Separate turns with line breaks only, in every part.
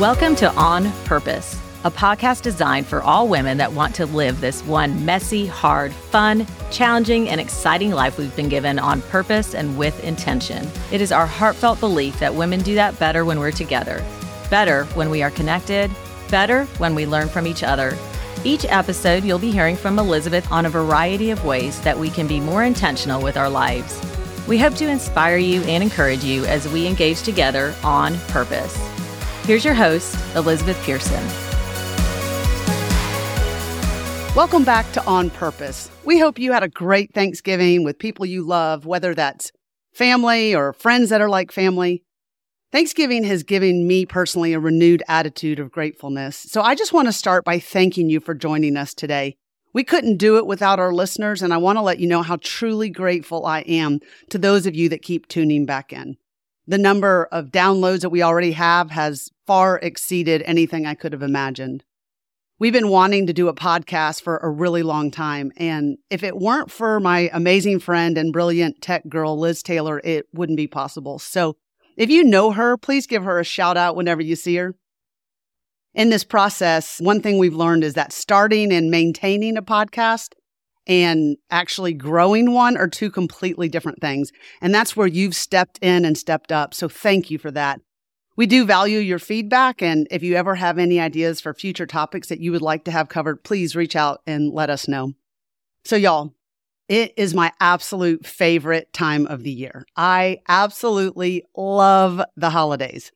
Welcome to On Purpose, a podcast designed for all women that want to live this one messy, hard, fun, challenging, and exciting life we've been given on purpose and with intention. It is our heartfelt belief that women do that better when we're together, better when we are connected, better when we learn from each other. Each episode, you'll be hearing from Elizabeth on a variety of ways that we can be more intentional with our lives. We hope to inspire you and encourage you as we engage together on purpose. Here's your host, Elizabeth Pehrson.
Welcome back to On Purpose. We hope you had a great Thanksgiving with people you love, whether that's family or friends that are like family. Thanksgiving has given me personally a renewed attitude of gratefulness. So I just want to start by thanking you for joining us today. We couldn't do it without our listeners, and I want to let you know how truly grateful I am to those of you that keep tuning back in. The number of downloads that we already have has far exceeded anything I could have imagined. We've been wanting to do a podcast for a really long time. And if it weren't for my amazing friend and brilliant tech girl, Liz Taylor, it wouldn't be possible. So if you know her, please give her a shout out whenever you see her. In this process, one thing we've learned is that starting and maintaining a podcast and actually growing one are two completely different things. And that's where you've stepped in and stepped up. So thank you for that. We do value your feedback. And if you ever have any ideas for future topics that you would like to have covered, please reach out and let us know. So, y'all, it is my absolute favorite time of the year. I absolutely love the holidays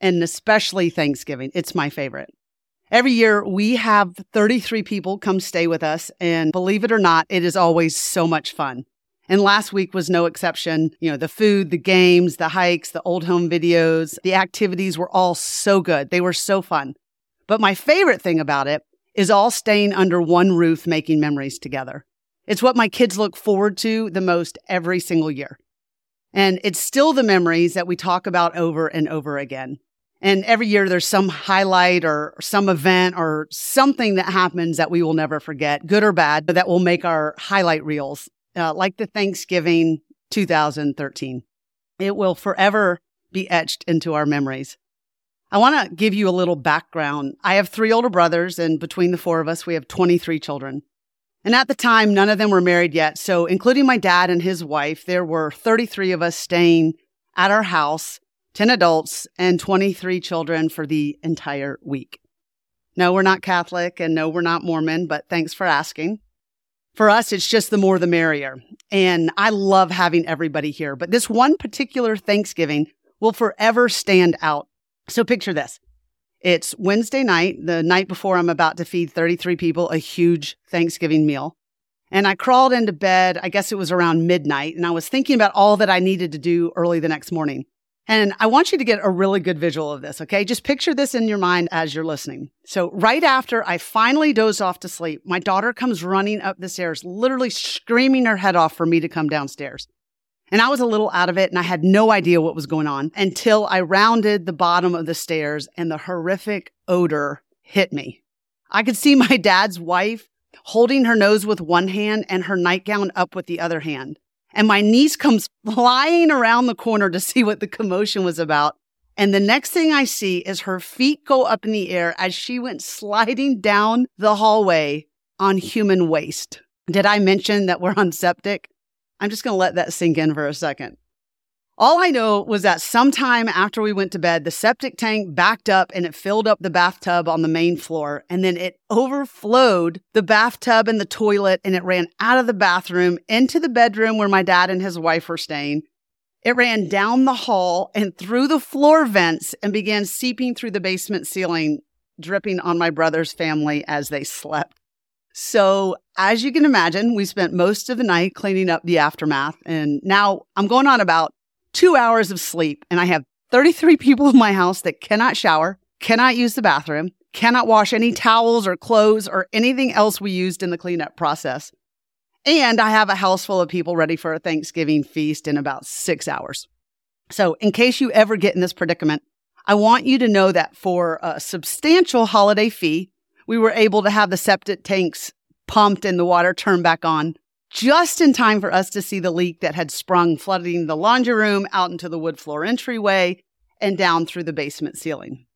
and especially Thanksgiving. It's my favorite. Every year we have 33 people come stay with us. And believe it or not, it is always so much fun. And last week was no exception. You know, the food, the games, the hikes, the old home videos, the activities were all so good. They were so fun. But my favorite thing about it is all staying under one roof making memories together. It's what my kids look forward to the most every single year. And it's still the memories that we talk about over and over again. And every year there's some highlight or some event or something that happens that we will never forget, good or bad, but that will make our highlight reels, uh, like the Thanksgiving 2013. It will forever be etched into our memories. I want to give you a little background. I have three older brothers, and between the four of us, we have 23 children. And at the time, none of them were married yet. So, including my dad and his wife, there were 33 of us staying at our house 10 adults, and 23 children for the entire week. No, we're not Catholic and no, we're not Mormon, but thanks for asking. For us, it's just the more the merrier. And I love having everybody here, but this one particular Thanksgiving will forever stand out. So picture this. It's Wednesday night, the night before I'm about to feed 33 people a huge Thanksgiving meal. And I crawled into bed, I guess it was around midnight, and I was thinking about all that I needed to do early the next morning. And I want you to get a really good visual of this, okay? Just picture this in your mind as you're listening. So, right after I finally doze off to sleep, my daughter comes running up the stairs, literally screaming her head off for me to come downstairs. And I was a little out of it and I had no idea what was going on until I rounded the bottom of the stairs and the horrific odor hit me. I could see my dad's wife holding her nose with one hand and her nightgown up with the other hand. And my niece comes flying around the corner to see what the commotion was about. And the next thing I see is her feet go up in the air as she went sliding down the hallway on human waste. Did I mention that we're on septic? I'm just going to let that sink in for a second. All I know was that sometime after we went to bed, the septic tank backed up and it filled up the bathtub on the main floor. And then it overflowed the bathtub and the toilet and it ran out of the bathroom into the bedroom where my dad and his wife were staying. It ran down the hall and through the floor vents and began seeping through the basement ceiling, dripping on my brother's family as they slept. So, as you can imagine, we spent most of the night cleaning up the aftermath. And now I'm going on about two hours of sleep, and I have 33 people in my house that cannot shower, cannot use the bathroom, cannot wash any towels or clothes or anything else we used in the cleanup process. And I have a house full of people ready for a Thanksgiving feast in about six hours. So, in case you ever get in this predicament, I want you to know that for a substantial holiday fee, we were able to have the septic tanks pumped and the water turned back on just in time for us to see the leak that had sprung, flooding the laundry room out into the wood floor entryway and down through the basement ceiling.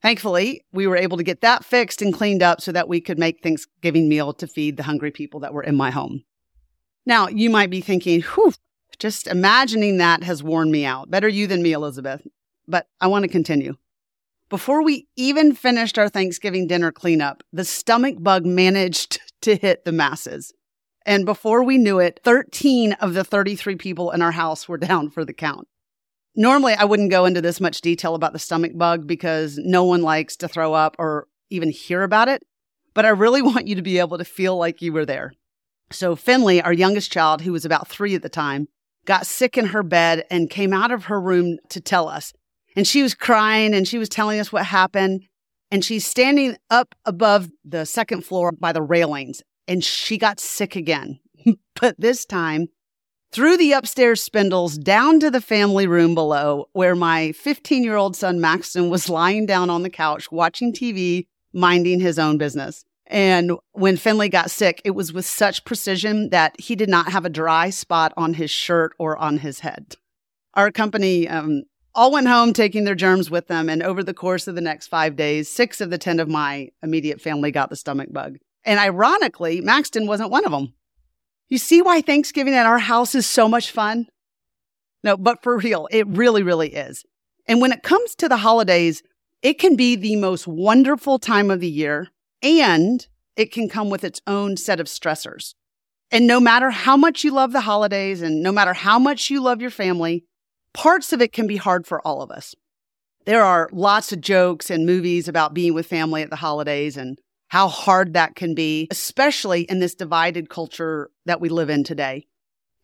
Thankfully, we were able to get that fixed and cleaned up so that we could make Thanksgiving meal to feed the hungry people that were in my home. Now, you might be thinking, whew, just imagining that has worn me out. Better you than me, Elizabeth. But I want to continue. Before we even finished our Thanksgiving dinner cleanup, the stomach bug managed to hit the masses. And before we knew it, 13 of the 33 people in our house were down for the count. Normally, I wouldn't go into this much detail about the stomach bug because no one likes to throw up or even hear about it. But I really want you to be able to feel like you were there. So, Finley, our youngest child, who was about three at the time, got sick in her bed and came out of her room to tell us. And she was crying and she was telling us what happened. And she's standing up above the second floor by the railings and she got sick again. but this time, through the upstairs spindles down to the family room below, where my 15 year old son Maxton was lying down on the couch watching TV, minding his own business. And when Finley got sick, it was with such precision that he did not have a dry spot on his shirt or on his head. Our company um, all went home taking their germs with them. And over the course of the next five days, six of the 10 of my immediate family got the stomach bug. And ironically, Maxton wasn't one of them. You see why Thanksgiving at our house is so much fun? No, but for real, it really, really is. And when it comes to the holidays, it can be the most wonderful time of the year and it can come with its own set of stressors. And no matter how much you love the holidays and no matter how much you love your family, parts of it can be hard for all of us. There are lots of jokes and movies about being with family at the holidays and how hard that can be, especially in this divided culture that we live in today.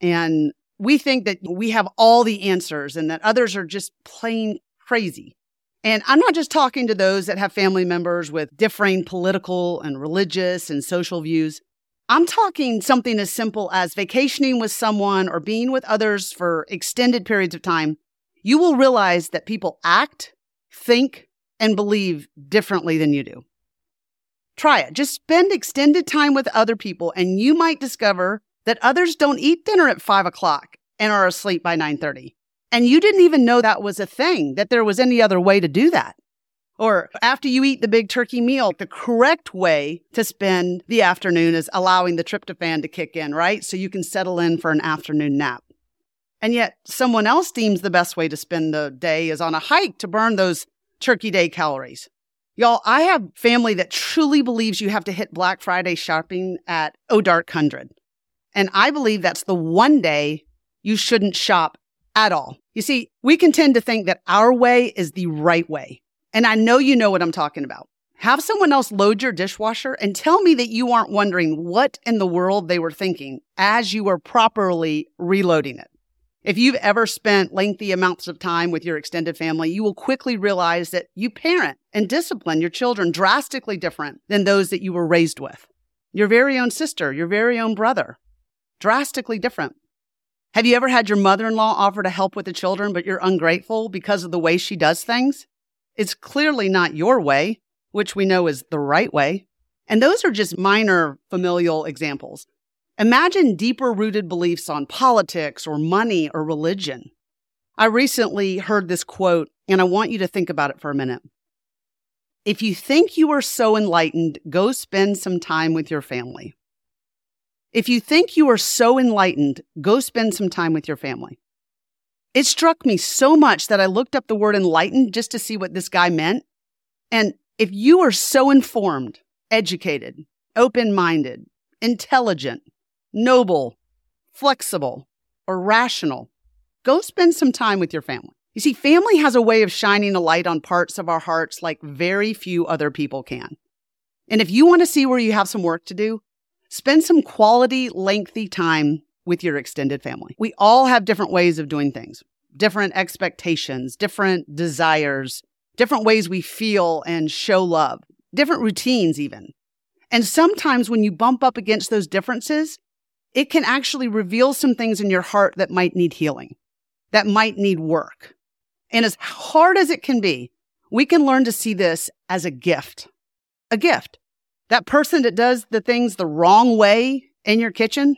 And we think that we have all the answers and that others are just plain crazy. And I'm not just talking to those that have family members with differing political and religious and social views. I'm talking something as simple as vacationing with someone or being with others for extended periods of time. You will realize that people act, think, and believe differently than you do. Try it. Just spend extended time with other people and you might discover that others don't eat dinner at five o'clock and are asleep by 930. And you didn't even know that was a thing, that there was any other way to do that. Or after you eat the big turkey meal, the correct way to spend the afternoon is allowing the tryptophan to kick in, right? So you can settle in for an afternoon nap. And yet someone else deems the best way to spend the day is on a hike to burn those turkey day calories. Y'all, I have family that truly believes you have to hit Black Friday shopping at Oh Dark Hundred. And I believe that's the one day you shouldn't shop at all. You see, we can tend to think that our way is the right way. And I know you know what I'm talking about. Have someone else load your dishwasher and tell me that you aren't wondering what in the world they were thinking as you were properly reloading it. If you've ever spent lengthy amounts of time with your extended family, you will quickly realize that you parent and discipline your children drastically different than those that you were raised with. Your very own sister, your very own brother, drastically different. Have you ever had your mother in law offer to help with the children, but you're ungrateful because of the way she does things? It's clearly not your way, which we know is the right way. And those are just minor familial examples. Imagine deeper rooted beliefs on politics or money or religion. I recently heard this quote, and I want you to think about it for a minute. If you think you are so enlightened, go spend some time with your family. If you think you are so enlightened, go spend some time with your family. It struck me so much that I looked up the word enlightened just to see what this guy meant. And if you are so informed, educated, open minded, intelligent, noble, flexible, or rational, go spend some time with your family. You see, family has a way of shining a light on parts of our hearts like very few other people can. And if you want to see where you have some work to do, Spend some quality, lengthy time with your extended family. We all have different ways of doing things, different expectations, different desires, different ways we feel and show love, different routines, even. And sometimes when you bump up against those differences, it can actually reveal some things in your heart that might need healing, that might need work. And as hard as it can be, we can learn to see this as a gift. A gift. That person that does the things the wrong way in your kitchen,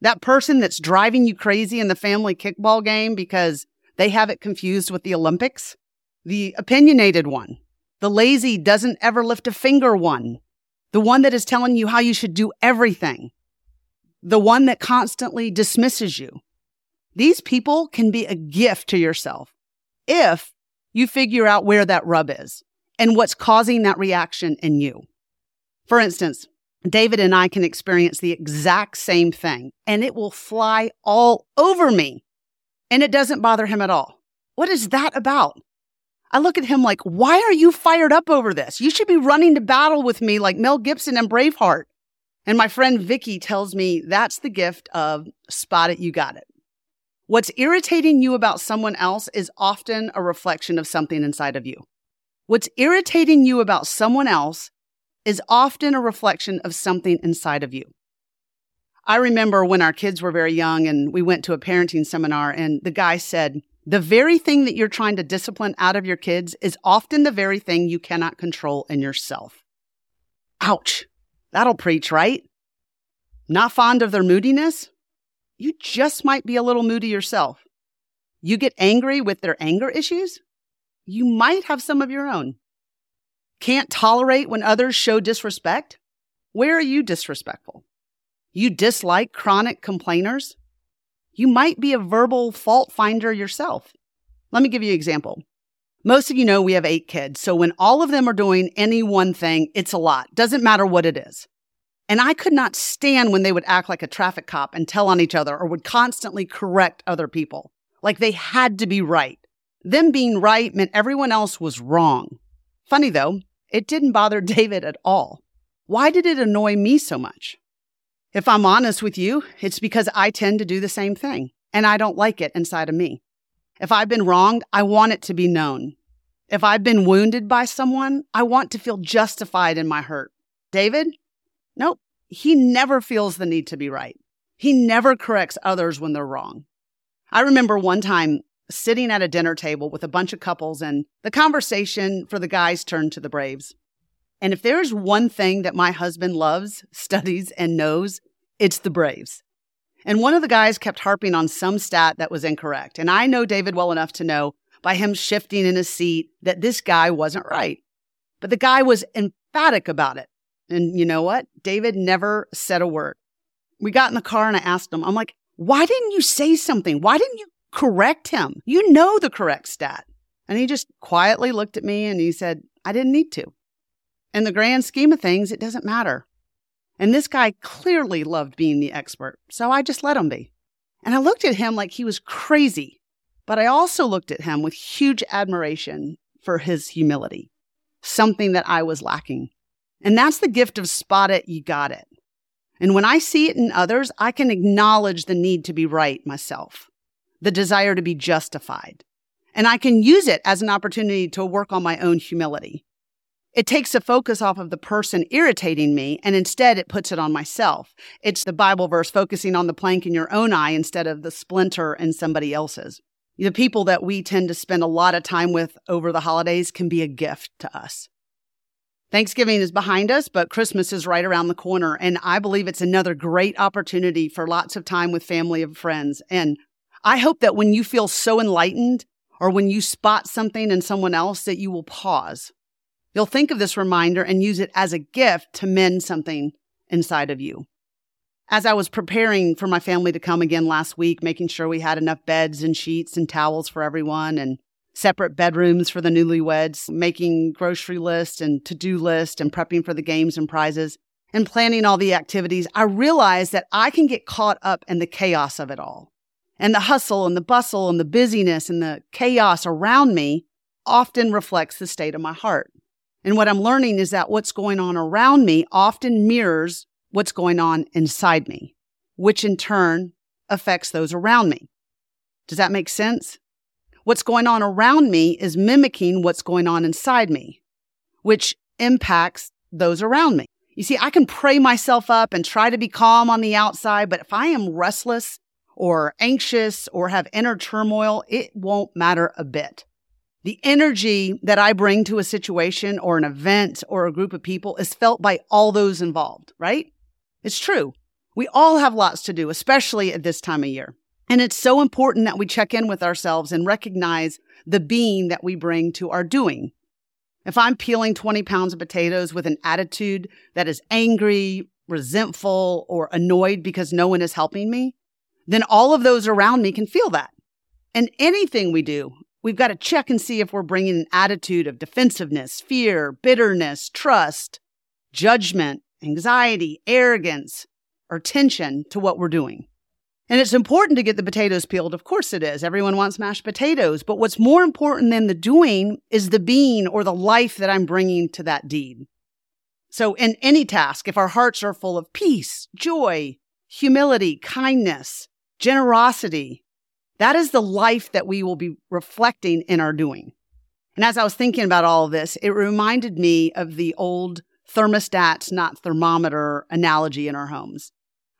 that person that's driving you crazy in the family kickball game because they have it confused with the Olympics, the opinionated one, the lazy doesn't ever lift a finger one, the one that is telling you how you should do everything, the one that constantly dismisses you. These people can be a gift to yourself if you figure out where that rub is and what's causing that reaction in you. For instance, David and I can experience the exact same thing and it will fly all over me and it doesn't bother him at all. What is that about? I look at him like, why are you fired up over this? You should be running to battle with me like Mel Gibson and Braveheart. And my friend Vicky tells me that's the gift of spot it, you got it. What's irritating you about someone else is often a reflection of something inside of you. What's irritating you about someone else is often a reflection of something inside of you. I remember when our kids were very young and we went to a parenting seminar and the guy said, the very thing that you're trying to discipline out of your kids is often the very thing you cannot control in yourself. Ouch. That'll preach, right? Not fond of their moodiness? You just might be a little moody yourself. You get angry with their anger issues? You might have some of your own. Can't tolerate when others show disrespect? Where are you disrespectful? You dislike chronic complainers? You might be a verbal fault finder yourself. Let me give you an example. Most of you know we have eight kids, so when all of them are doing any one thing, it's a lot. Doesn't matter what it is. And I could not stand when they would act like a traffic cop and tell on each other or would constantly correct other people. Like they had to be right. Them being right meant everyone else was wrong. Funny though, it didn't bother David at all. Why did it annoy me so much? If I'm honest with you, it's because I tend to do the same thing and I don't like it inside of me. If I've been wronged, I want it to be known. If I've been wounded by someone, I want to feel justified in my hurt. David? Nope. He never feels the need to be right. He never corrects others when they're wrong. I remember one time sitting at a dinner table with a bunch of couples, and the conversation for the guys turned to the Braves. And if there's one thing that my husband loves, studies, and knows, it's the Braves. And one of the guys kept harping on some stat that was incorrect. And I know David well enough to know by him shifting in his seat that this guy wasn't right. But the guy was emphatic about it. And you know what? David never said a word. We got in the car and I asked him, I'm like, why didn't you say something? Why didn't you correct him. You know the correct stat. And he just quietly looked at me and he said, I didn't need to. In the grand scheme of things, it doesn't matter. And this guy clearly loved being the expert, so I just let him be. And I looked at him like he was crazy, but I also looked at him with huge admiration for his humility, something that I was lacking. And that's the gift of spot it, you got it. And when I see it in others, I can acknowledge the need to be right myself the desire to be justified. And I can use it as an opportunity to work on my own humility. It takes the focus off of the person irritating me and instead it puts it on myself. It's the Bible verse focusing on the plank in your own eye instead of the splinter in somebody else's. The people that we tend to spend a lot of time with over the holidays can be a gift to us. Thanksgiving is behind us, but Christmas is right around the corner. And I believe it's another great opportunity for lots of time with family and friends. And I hope that when you feel so enlightened or when you spot something in someone else that you will pause. You'll think of this reminder and use it as a gift to mend something inside of you. As I was preparing for my family to come again last week, making sure we had enough beds and sheets and towels for everyone and separate bedrooms for the newlyweds, making grocery lists and to-do list and prepping for the games and prizes and planning all the activities, I realized that I can get caught up in the chaos of it all. And the hustle and the bustle and the busyness and the chaos around me often reflects the state of my heart. And what I'm learning is that what's going on around me often mirrors what's going on inside me, which in turn affects those around me. Does that make sense? What's going on around me is mimicking what's going on inside me, which impacts those around me. You see, I can pray myself up and try to be calm on the outside, but if I am restless or anxious or have inner turmoil, it won't matter a bit. The energy that I bring to a situation or an event or a group of people is felt by all those involved, right? It's true. We all have lots to do, especially at this time of year. And it's so important that we check in with ourselves and recognize the being that we bring to our doing. If I'm peeling 20 pounds of potatoes with an attitude that is angry, resentful, or annoyed because no one is helping me, then all of those around me can feel that. And anything we do, we've got to check and see if we're bringing an attitude of defensiveness, fear, bitterness, trust, judgment, anxiety, arrogance, or tension to what we're doing. And it's important to get the potatoes peeled. Of course it is. Everyone wants mashed potatoes. But what's more important than the doing is the being or the life that I'm bringing to that deed. So in any task, if our hearts are full of peace, joy, humility, kindness, generosity, that is the life that we will be reflecting in our doing. And as I was thinking about all of this, it reminded me of the old thermostats, not thermometer analogy in our homes.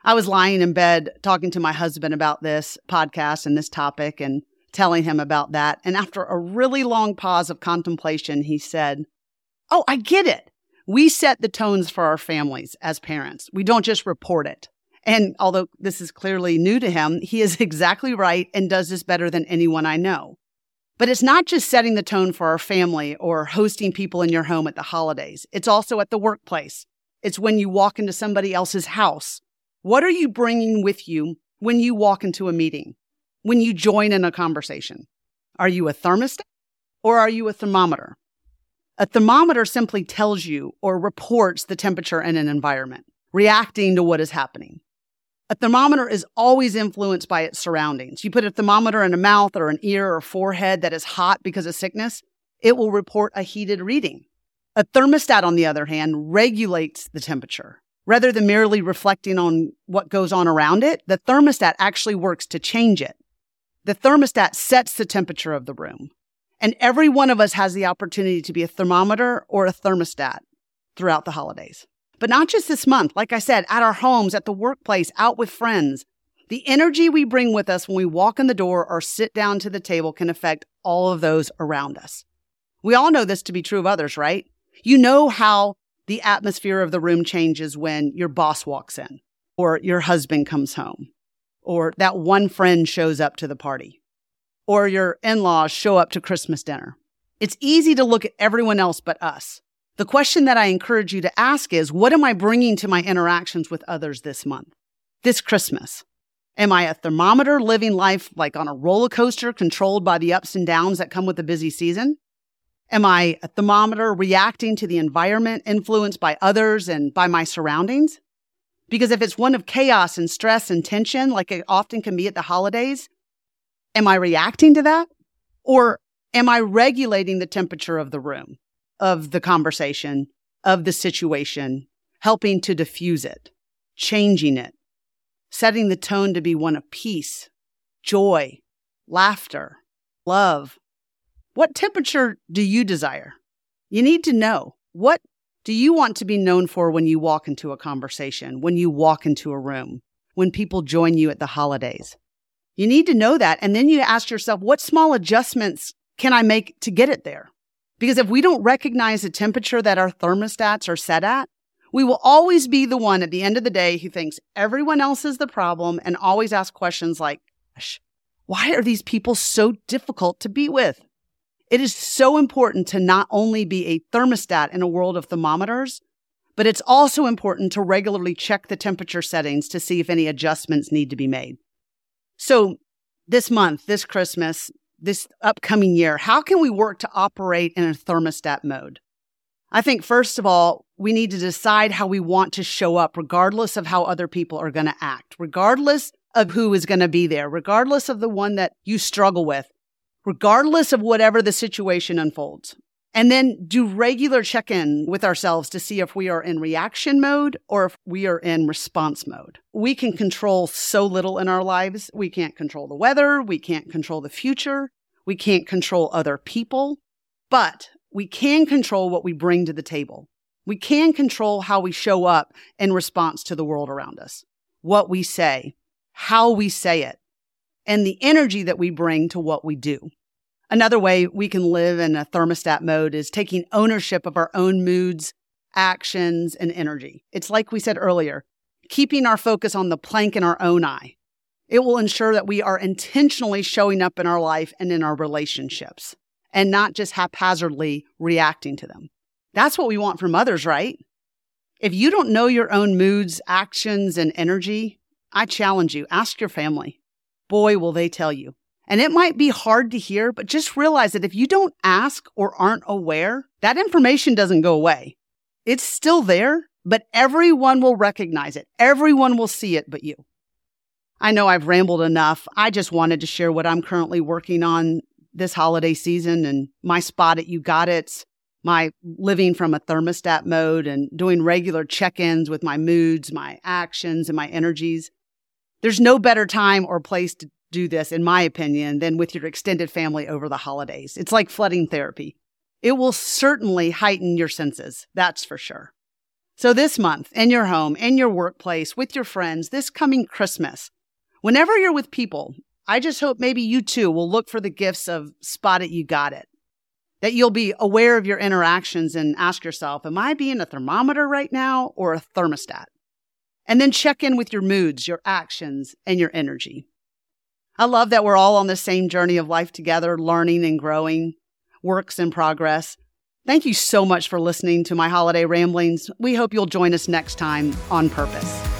I was lying in bed talking to my husband about this podcast and this topic and telling him about that. And after a really long pause of contemplation, he said, Oh, I get it. We set the tones for our families as parents. We don't just report it. And although this is clearly new to him, he is exactly right and does this better than anyone I know. But it's not just setting the tone for our family or hosting people in your home at the holidays. It's also at the workplace. It's when you walk into somebody else's house what are you bringing with you when you walk into a meeting, when you join in a conversation? Are you a thermostat or are you a thermometer? A thermometer simply tells you or reports the temperature in an environment, reacting to what is happening. A thermometer is always influenced by its surroundings. You put a thermometer in a mouth or an ear or forehead that is hot because of sickness, it will report a heated reading. A thermostat, on the other hand, regulates the temperature. Rather than merely reflecting on what goes on around it, the thermostat actually works to change it. The thermostat sets the temperature of the room. And every one of us has the opportunity to be a thermometer or a thermostat throughout the holidays. But not just this month. Like I said, at our homes, at the workplace, out with friends. The energy we bring with us when we walk in the door or sit down to the table can affect all of those around us. We all know this to be true of others, right? You know how the atmosphere of the room changes when your boss walks in or your husband comes home or that one friend shows up to the party or your in-laws show up to Christmas dinner. It's easy to look at everyone else but us. The question that I encourage you to ask is, what am I bringing to my interactions with others this month, this Christmas? Am I a thermometer living life like on a roller coaster controlled by the ups and downs that come with a busy season? Am I a thermometer reacting to the environment influenced by others and by my surroundings? Because if it's one of chaos and stress and tension, like it often can be at the holidays, am I reacting to that? Or am I regulating the temperature of the room, of the conversation, of the situation, helping to diffuse it, changing it, setting the tone to be one of peace, joy, laughter, love, what temperature do you desire? You need to know what do you want to be known for when you walk into a conversation, when you walk into a room, when people join you at the holidays? You need to know that. And then you ask yourself, what small adjustments can I make to get it there? Because if we don't recognize the temperature that our thermostats are set at, we will always be the one at the end of the day who thinks everyone else is the problem and always ask questions like, why are these people so difficult to be with? It is so important to not only be a thermostat in a world of thermometers, but it's also important to regularly check the temperature settings to see if any adjustments need to be made. So, this month, this Christmas, this upcoming year, how can we work to operate in a thermostat mode? I think, first of all, we need to decide how we want to show up, regardless of how other people are going to act, regardless of who is going to be there, regardless of the one that you struggle with regardless of whatever the situation unfolds. And then do regular check in with ourselves to see if we are in reaction mode or if we are in response mode. We can control so little in our lives. We can't control the weather. We can't control the future. We can't control other people, but we can control what we bring to the table. We can control how we show up in response to the world around us, what we say, how we say it, and the energy that we bring to what we do. Another way we can live in a thermostat mode is taking ownership of our own moods, actions, and energy. It's like we said earlier, keeping our focus on the plank in our own eye. It will ensure that we are intentionally showing up in our life and in our relationships. and not just haphazardly reacting to them. That's what we want from others, right? If you don't know your own moods, actions, and energy, I challenge you, ask your family. Boy, will they tell you. And it might be hard to hear, but just realize that if you don't ask or aren't aware, that information doesn't go away. It's still there, but everyone will recognize it. Everyone will see it but you. I know I've rambled enough. I just wanted to share what I'm currently working on this holiday season and my spot at You Got It, my living from a thermostat mode and doing regular check ins with my moods, my actions, and my energies. There's no better time or place to do this, in my opinion, than with your extended family over the holidays. It's like flooding therapy. It will certainly heighten your senses, that's for sure. So, this month, in your home, in your workplace, with your friends, this coming Christmas, whenever you're with people, I just hope maybe you too will look for the gifts of spot it, you got it. That you'll be aware of your interactions and ask yourself, am I being a thermometer right now or a thermostat? And then check in with your moods, your actions, and your energy. I love that we're all on the same journey of life together, learning and growing, works in progress. Thank you so much for listening to my holiday ramblings. We hope you'll join us next time on purpose.